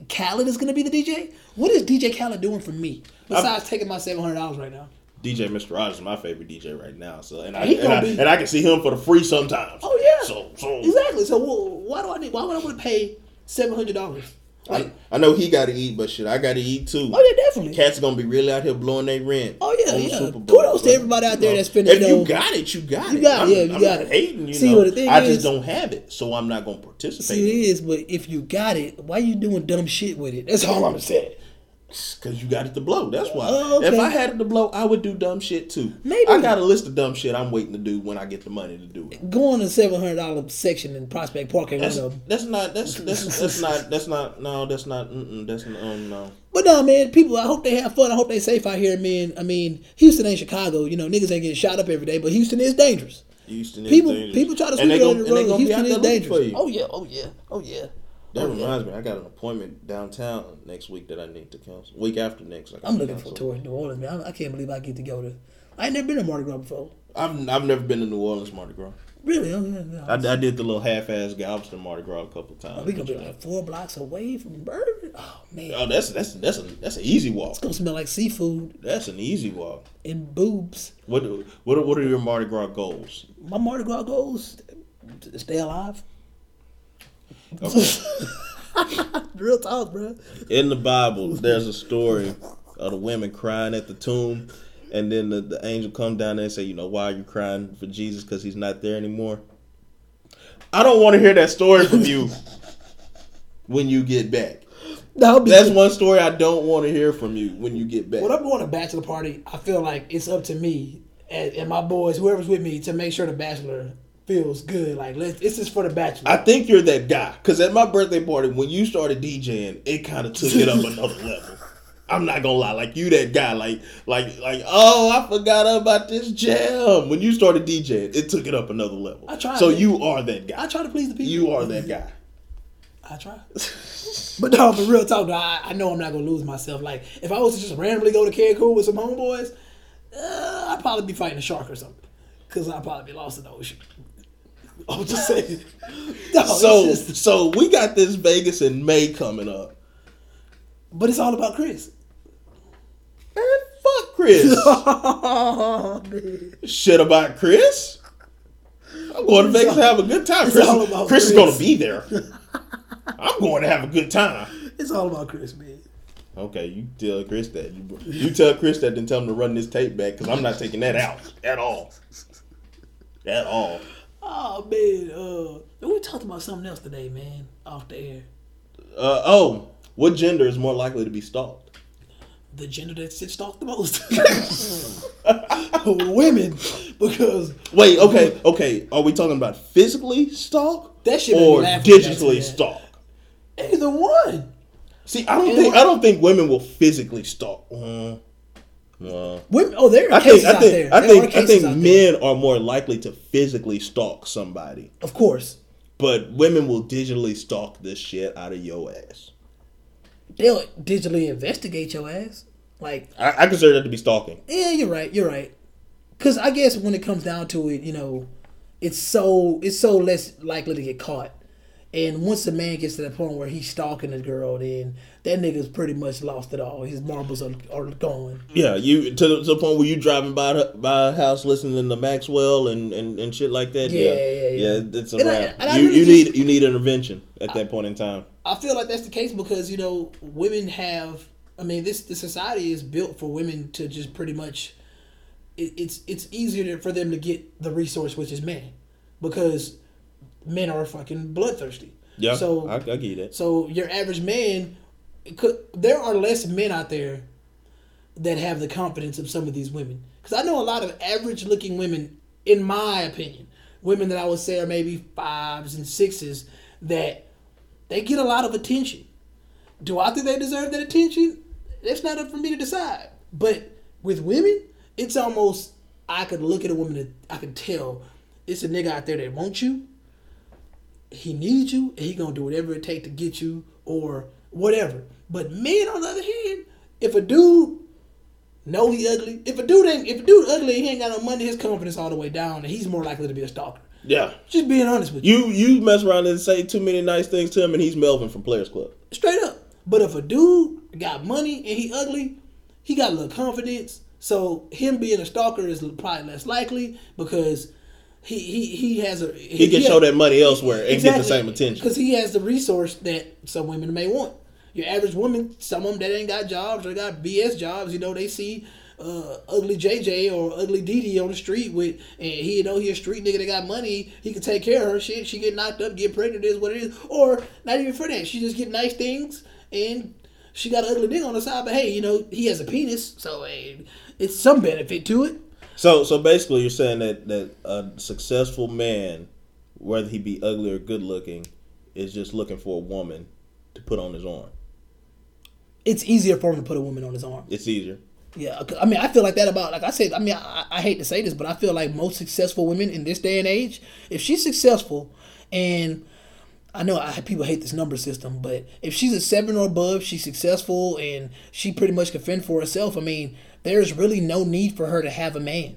Khaled is gonna be the DJ. What is DJ Khaled doing for me besides taking my seven hundred dollars right now? DJ Mr. Rogers is my favorite DJ right now. So and I and I, be- and I can see him for the free sometimes. Oh yeah. So so exactly. So wh- why do I need? Why would I want to pay seven hundred dollars? I, I know he got to eat, but shit, I got to eat too. Oh yeah, definitely. Cats are gonna be really out here blowing their rent. Oh, yeah, yeah. Super Bowl, Kudos to everybody out there that's finna, If you you know- got it, you got it. You got it, yeah, you I'm got it. hating, you See, know. what the thing I is- just don't have it, so I'm not gonna participate. See, it is, but if you got it, why you doing dumb shit with it? That's all I'm saying. Cause you got it to blow. That's why. Oh, okay. If I had it to blow, I would do dumb shit too. Maybe. I got a list of dumb shit I'm waiting to do when I get the money to do it. Going to seven hundred dollar section in Prospect Park ain't That's, one that's not that's that's that's not that's not no that's not mm-mm, that's um, no. But no, man, people. I hope they have fun. I hope they safe out here, man. I mean, Houston ain't Chicago. You know, niggas ain't getting shot up every day, but Houston is dangerous. Houston is People, dangerous. people people try to And sweep it under the and rug. Houston is there looking for dangerous. Oh yeah, oh yeah, oh yeah. That Oh, yeah. reminds me, I got an appointment downtown next week that I need to cancel. Week after next, I I'm looking for tour in New Orleans, man. I, I can't believe I get to go to. I ain't never been to Mardi Gras before. I've I've never been to New Orleans Mardi Gras. Really? Oh, yeah, yeah. I, I did the little half-ass Galveston Mardi Gras a couple times. we gonna be like four blocks away from Bourbon. Oh man, Oh, that's that's that's a that's an easy walk. it's gonna smell like seafood That's an easy walk. and boobs. What what are- what are your Mardi Gras goals? My Mardi Gras goals to stay alive. Okay. Real talk, bro. In the Bible, there's a story of the women crying at the tomb, and then the, the angel come down there and say, you know, why are you crying for Jesus? Because he's not there anymore. I don't want to hear that story from you when you get back. That's one story I don't want to hear from you when you get back. When I'm going to bachelor party, I feel like it's up to me and, and my boys, whoever's with me, to make sure the bachelor feels good. Like, let's, this is for the bachelor. I think you're that guy. Because at my birthday party, when you started DJing, it kind of took it up another level. I'm not gonna lie, like you that guy, like like like oh I forgot about this jam. When you started DJing, it took it up another level. I tried, So you are that guy. I try to please the people. You are that guy. I try. but no, for real talk, though, I, I know I'm not gonna lose myself. Like, if I was to just randomly go to Cancun with some homeboys, uh, I'd probably be fighting a shark or something. Cause I'd probably be lost in the ocean. I'm just saying. No, So just- so we got this Vegas in May coming up. but it's all about Chris. Man, fuck Chris. Oh. Shit about Chris. I'm going to Vegas all- to have a good time. it's Chris, Chris is going to be there. I'm going to have a good time. It's all about Chris, man. Okay, you tell Chris that. You, you tell Chris that, then tell him to run this tape back because I'm not taking that out at all. At all. Oh man, uh, we talked about something else today, man, off the air. Uh, oh, what gender is more likely to be stalked? The gender that sits stalked the most, women, because Wait, okay, okay. Are we talking about physically stalk That shit or laugh when you asked me digitally stalk? either one. See, I don't And think I don't think women will physically stalk. Uh, well, Women, oh, there are I cases think I out think there. I There think I think men are more likely to physically stalk somebody, of course, but women will digitally stalk the shit out of your ass. they'll digitally investigate your ass. Like, I, I consider that to be stalking. yeah, you're right, you're right. Because I guess when it comes down to it, you know, it's so it's so less likely to get caught. And once a man gets to the point where he's stalking a girl, then that nigga's pretty much lost it all. His marbles are, are gone. Yeah, you to the, to the point where you driving by by a house listening to Maxwell and, and, and shit like that. Yeah, Yeah, yeah, yeah. it's a And I- wrap. I you really you just- need you need intervention at that point in time. I feel like that's the case because you know women have. I mean, this the society is built for women to just pretty much. It, it's it's easier for them to get the resource, which is men, because men are fucking bloodthirsty. Yeah, So I, I get it. so your average man, could, there are less men out there that have the confidence of some of these women. Because I know a lot of average looking women, in my opinion, women that I would say are maybe fives and sixes, that they get a lot of attention. Do I think they deserve that attention? That's not up for me to decide. But with women, it's almost I could look at a woman and I could tell it's a nigga out there that wants you, he needs you and he gonna do whatever it take to get you or whatever. But men on the other hand, if a dude know he ugly, if a dude ain't if a dude ugly he ain't got no money, his confidence all the way down and he's more likely to be a stalker. Yeah, Just being honest with you. you you mess around and say too many nice things to him, and he's Melvin from Players Club. Straight up. But if a dude got money and he ugly, he got a little confidence. So him being a stalker is probably less likely because he he, he has a He can show that money elsewhere and get the same attention. because he has the resource that some women may want. Your average woman, some of them that ain't got jobs or got BS jobs, you know, they see uh, ugly JJ or ugly DD on the street with, and he you know he a street nigga that got money, he can take care of her shit. She get knocked up, get pregnant, is what it is, or not even for that. She just get nice things and she got an ugly nigga on the side, but hey, you know he has a penis, so hey, it's some benefit to it. So so basically, you're saying that that a successful man, whether he be ugly or good looking, is just looking for a woman to put on his arm. It's easier for him to put a woman on his arm. It's easier. Yeah, I mean, I feel like that about like I said. I mean, I, I hate to say this, but I feel like most successful women in this day and age, if she's successful, and I know I, people hate this number system, but if she's a seven or above, she's successful and she pretty much can fend for herself. I mean, there's really no need for her to have a man.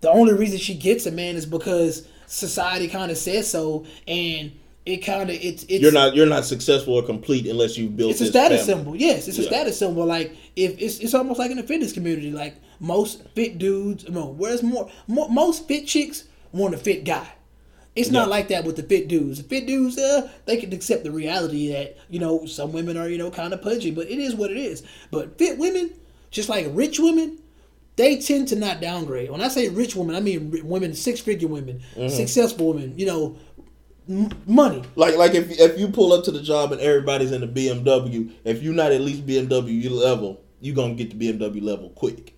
The only reason she gets a man is because society kind of says so, and it kind of it's it's You're not you're not successful or complete unless you build. it's a status family. symbol. Yes, it's a status symbol. Like if it's it's almost like in the fitness community. Like most fit dudes, no, where's more, mo most fit chicks want a fit guy. It's not like that with the fit dudes. The fit dudes, uh, they can accept the reality that you know some women are you know kind of pudgy, but it is what it is. But fit women, just like rich women, they tend to not downgrade. When I say rich women, I mean women, six figure women, Mm-hmm. successful women. You know, m- money. Like like if if you pull up to the job and everybody's in the BMW, if you're not at least BMW level, you're gonna get the BMW level quick.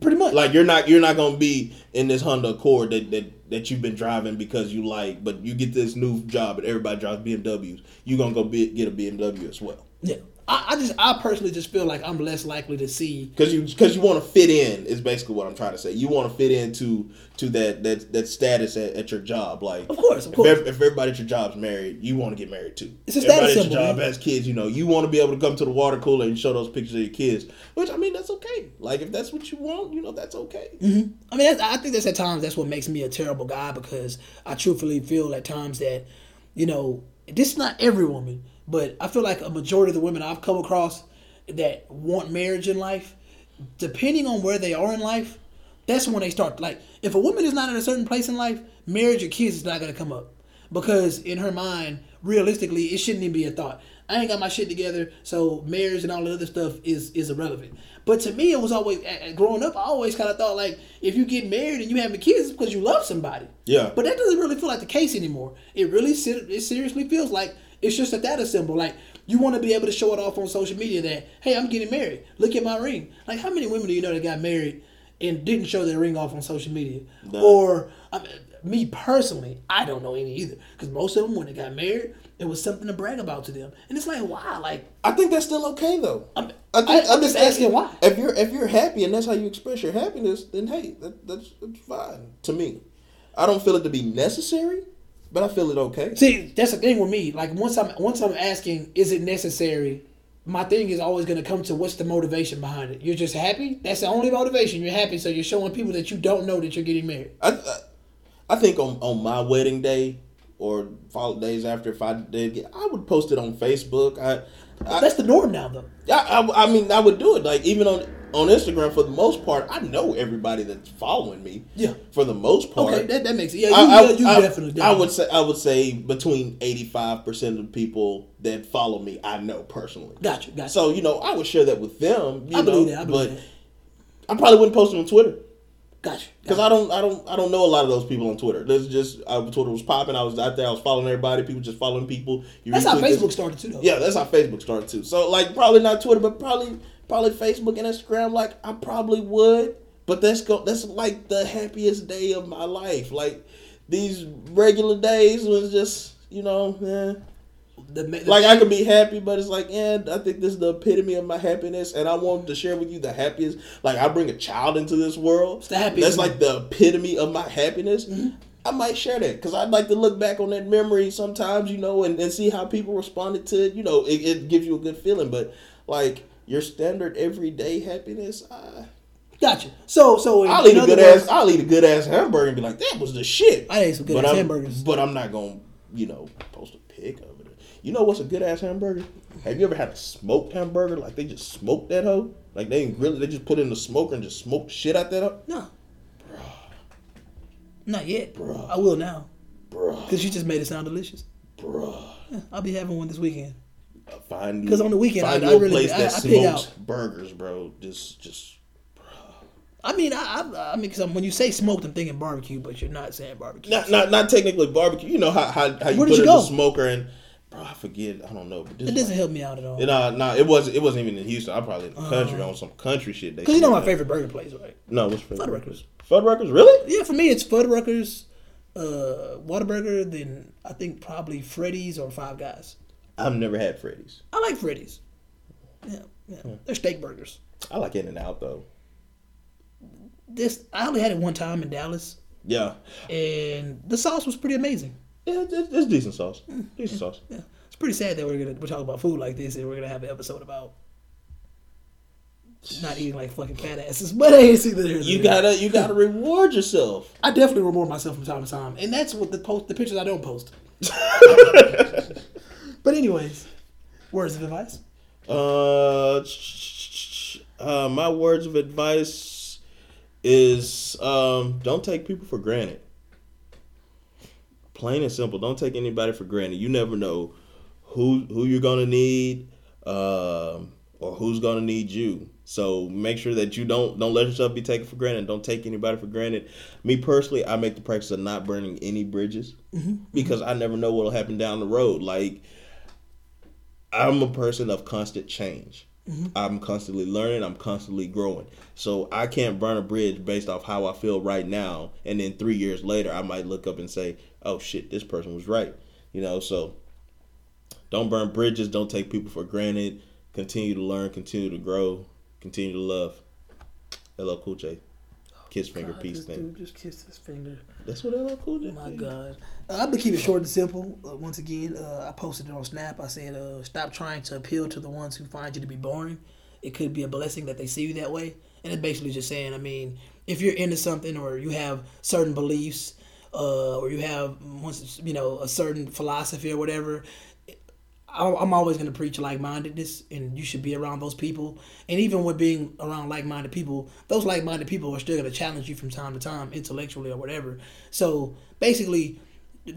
Pretty much. Like you're not you're not gonna be in this Honda Accord that that that you've been driving because you like, but you get this new job and everybody drives BMWs. You're gonna go be, get a BMW as well yeah. I, I just, I personally just feel like I'm less likely to see because you because you want to fit in is basically what I'm trying to say. You want to fit into to that that that status at, at your job. Like Of course, of if course. ev- If, everybody at your job's married, you want to get married too. It's a everybody status at symbol, your job man. has kids. You know, you want to be able to come to the water cooler and show those pictures of your kids. Which I mean, that's okay. Like if that's what you want, you know, that's okay. Mm-hmm. I mean, that's, I think that's at times that's what makes me a terrible guy because I truthfully feel at times that, you know, this is not every woman, but I feel like a majority of the women I've come across that want marriage in life, depending on where they are in life, that's when they start. Like, if a woman is not in a certain place in life, marriage or kids is not going to come up because in her mind, realistically, it shouldn't even be a thought. I ain't got my shit together, so marriage and all the other stuff is is irrelevant. But to me, it was always growing up. I always kind of thought like, if you get married and you having kids, it's because you love somebody. Yeah. But that doesn't really feel like the case anymore. It really it seriously feels like it's just a status symbol. Like you want to be able to show it off on social media that hey, I'm getting married. Look at my ring. Like how many women do you know that got married and didn't show their ring off on social media? None. Or I mean, me personally, I don't know any either. Because most of them, when they got married, it was something to brag about to them. And it's like, why? Like, I think that's still okay though. I'm, I think, I, am just think asking why. If you're if you're happy and that's how you express your happiness, then hey, that, that's that's fine to me. I don't feel it to be necessary, but I feel it okay. See, that's the thing with me. Like once I'm once I'm asking, is it necessary? My thing is always going to come to what's the motivation behind it. You're just happy. That's the only motivation. You're happy, so you're showing people that you don't know that you're getting married. I, I I think on on my wedding day or follow days after, if I did get, I would post it on Facebook. I, I That's the norm now, though. I, I, I mean, I would do it. Like even on on Instagram, for the most part, I know everybody that's following me. Yeah. For the most part. Okay, that, that makes it. Yeah, you, I, I, you I- definitely. I would say I would say between eighty five percent of the people that follow me, I know personally. Gotcha, gotcha. So you know, I would share that with them. You I know, believe that. I believe but that. I probably wouldn't post it on Twitter Gotcha. because I don't, I don't, I don't know a lot of those people on Twitter. There's just uh, Twitter was popping. I was out there. I was following everybody. People just following people. You That's how retweet this- Facebook started too, though. yeah, that's how Facebook started too. So like probably not Twitter, but probably probably Facebook and Instagram. Like I probably would, but that's go that's like the happiest day of my life. Like these regular days was just you know, eh. The, the, like I could be happy, but it's like, yeah, I think this is the epitome of my happiness, and I want to share with you the happiest. Like I bring a child into this world. That's like the epitome of my happiness. I might share that because I'd like to look back on that memory sometimes, you know, and, and see how people responded to it. You know, it, it gives you a good feeling. But like your standard everyday happiness, I, gotcha. So, so I'll eat a good words- ass. I'll eat a good ass hamburger and be like, that was the shit. I ate some good but ass I'm, hamburgers. But I'm not gonna, you know, post a pic of it. You know what's a good ass hamburger? Have you ever had a smoked hamburger? Like they just smoked that hoe. Like they ain't really they just put it in the smoker and just smoked shit out that hoe. No. Not yet. Bruh. I will now. Bruh, Because you just made it sound delicious. bruh. Yeah, I'll be having one this weekend. Find you- 'Cause on the weekend, find I- you I a really- place I- that I smokes burgers, bro. Just just I mean, I, I, I mean, cause when you say smoked, I'm thinking barbecue, but you're not saying barbecue. not not not technically barbecue. You know how how, how you Where put it in the smoker and bro, I forget. I don't know. But this it doesn't help me out at all. It, uh, nah, it wasn't. It wasn't even in Houston. I probably in the country on some country shit. Cause you know my favorite burger place, right? No, what's favorite? Fuddruckers. Fuddruckers, really? Yeah, for me it's Fuddruckers, uh, Whataburger, then I think probably Freddy's or Five Guys. I've never had Freddy's. I like Freddy's. Yeah, yeah, Hmm. they're steak burgers. I like In-N-Out though. This I only had it one time in Dallas, Yeah, and the sauce was pretty amazing. yeah, it's, it's decent sauce. Hmm. Decent sauce. Yeah, it's pretty sad that we're gonna we're talking about food like this, and we're gonna have an episode about not eating like fucking fat asses. But hey, either here or You gotta, you gotta reward yourself. I definitely reward myself from time to time, and that's what the post the pictures I don't post. but anyways, words of advice. Uh, uh, my words of advice is um, don't take people for granted. Plain and simple. Don't take anybody for granted. You never know who who you're gonna need, um, or who's gonna need you. So make sure that you don't don't let yourself be taken for granted. Don't take anybody for granted. Me personally, I make the practice of not burning any bridges Mm-hmm. because I never know what'll happen down the road. Like I'm a person of constant change. Mm-hmm. I'm constantly learning. I'm constantly growing. So I can't burn a bridge based off how I feel right now, and then three years later, I might look up and say, "Oh shit, this person was right." You know. So don't burn bridges. Don't take people for granted. Continue to learn. Continue to grow. Continue to love. LL Cool J. Kiss finger God, this thing. dude just kissed his finger. That's what LL Cool J. My did. God. Uh, I'm gonna keep it short and simple. Uh, once again, uh, I posted it on Snap. I said, uh, "Stop trying to appeal to the ones who find you to be boring. It could be a blessing that they see you that way." And it's basically just saying, I mean, if you're into something or you have certain beliefs, uh, or you have once you know a certain philosophy or whatever, I'm always going to preach like-mindedness, and you should be around those people. And even with being around like-minded people, those like-minded people are still going to challenge you from time to time, intellectually or whatever. So basically,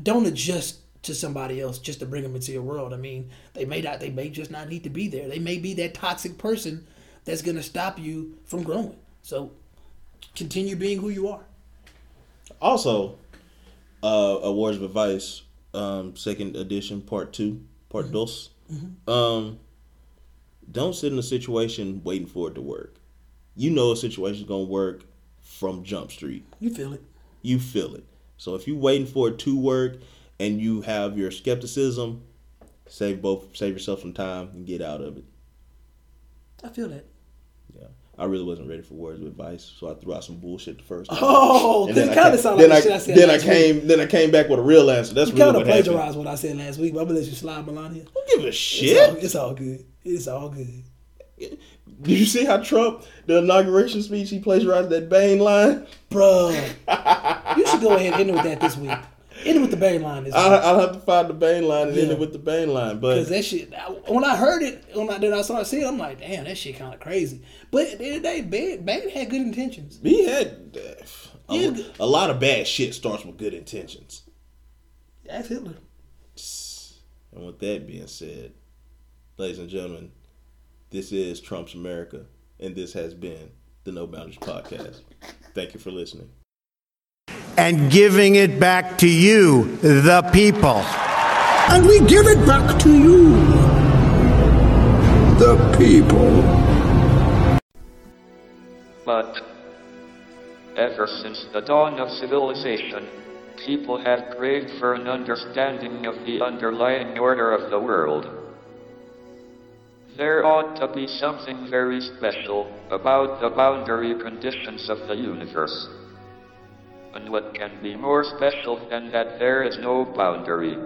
don't adjust to somebody else just to bring them into your world. I mean, they may not, they may just not need to be there. They may be that toxic person that's going to stop you from growing. So continue being who you are. Also, uh, Awards of Advice, um, second edition, part two, part dos. Um, don't sit in a situation waiting for it to work. You know a situation's gonna work from Jump Street. You feel it. You feel it. So if you're waiting for it to work and you have your skepticism, save both save yourself some time and get out of it. I feel that. Yeah. I really wasn't ready for words of advice, so I threw out some bullshit the first time. Oh, And then it kind of sounded like I, shit I said then I last week. came then I came back with a real answer. That's You really kind of happened. plagiarized what I said last week, but I'm gonna let you slide, Melania. Don't give a It's shit. all, it's all good. It's all good. Did you see how Trump, the inauguration speech, he plagiarized that Bane line? Bruh. you should go ahead and end it with that this week. End it with the Bane line this I, week. I'll have to find the Bane line and end it with the Bane line. Because But that shit, I- when I heard it, when I, then I started seeing it, I'm like, damn, that shit kind of crazy. But at the end of the day, Bane, Bane had good intentions. he had uh, a, Yeah. a lot of bad shit starts with good intentions. That's Hitler. And with that being said, ladies and gentlemen, this is Trump's America, and this has been the No Boundaries Podcast. Thank you for listening. And giving it back to you, the people. and we give it back to you, the people. But ever since the dawn of civilization, people have craved for an understanding of the underlying order of the world. There ought to be something very special about the boundary conditions of the universe. And what can be more special than that there is no boundary?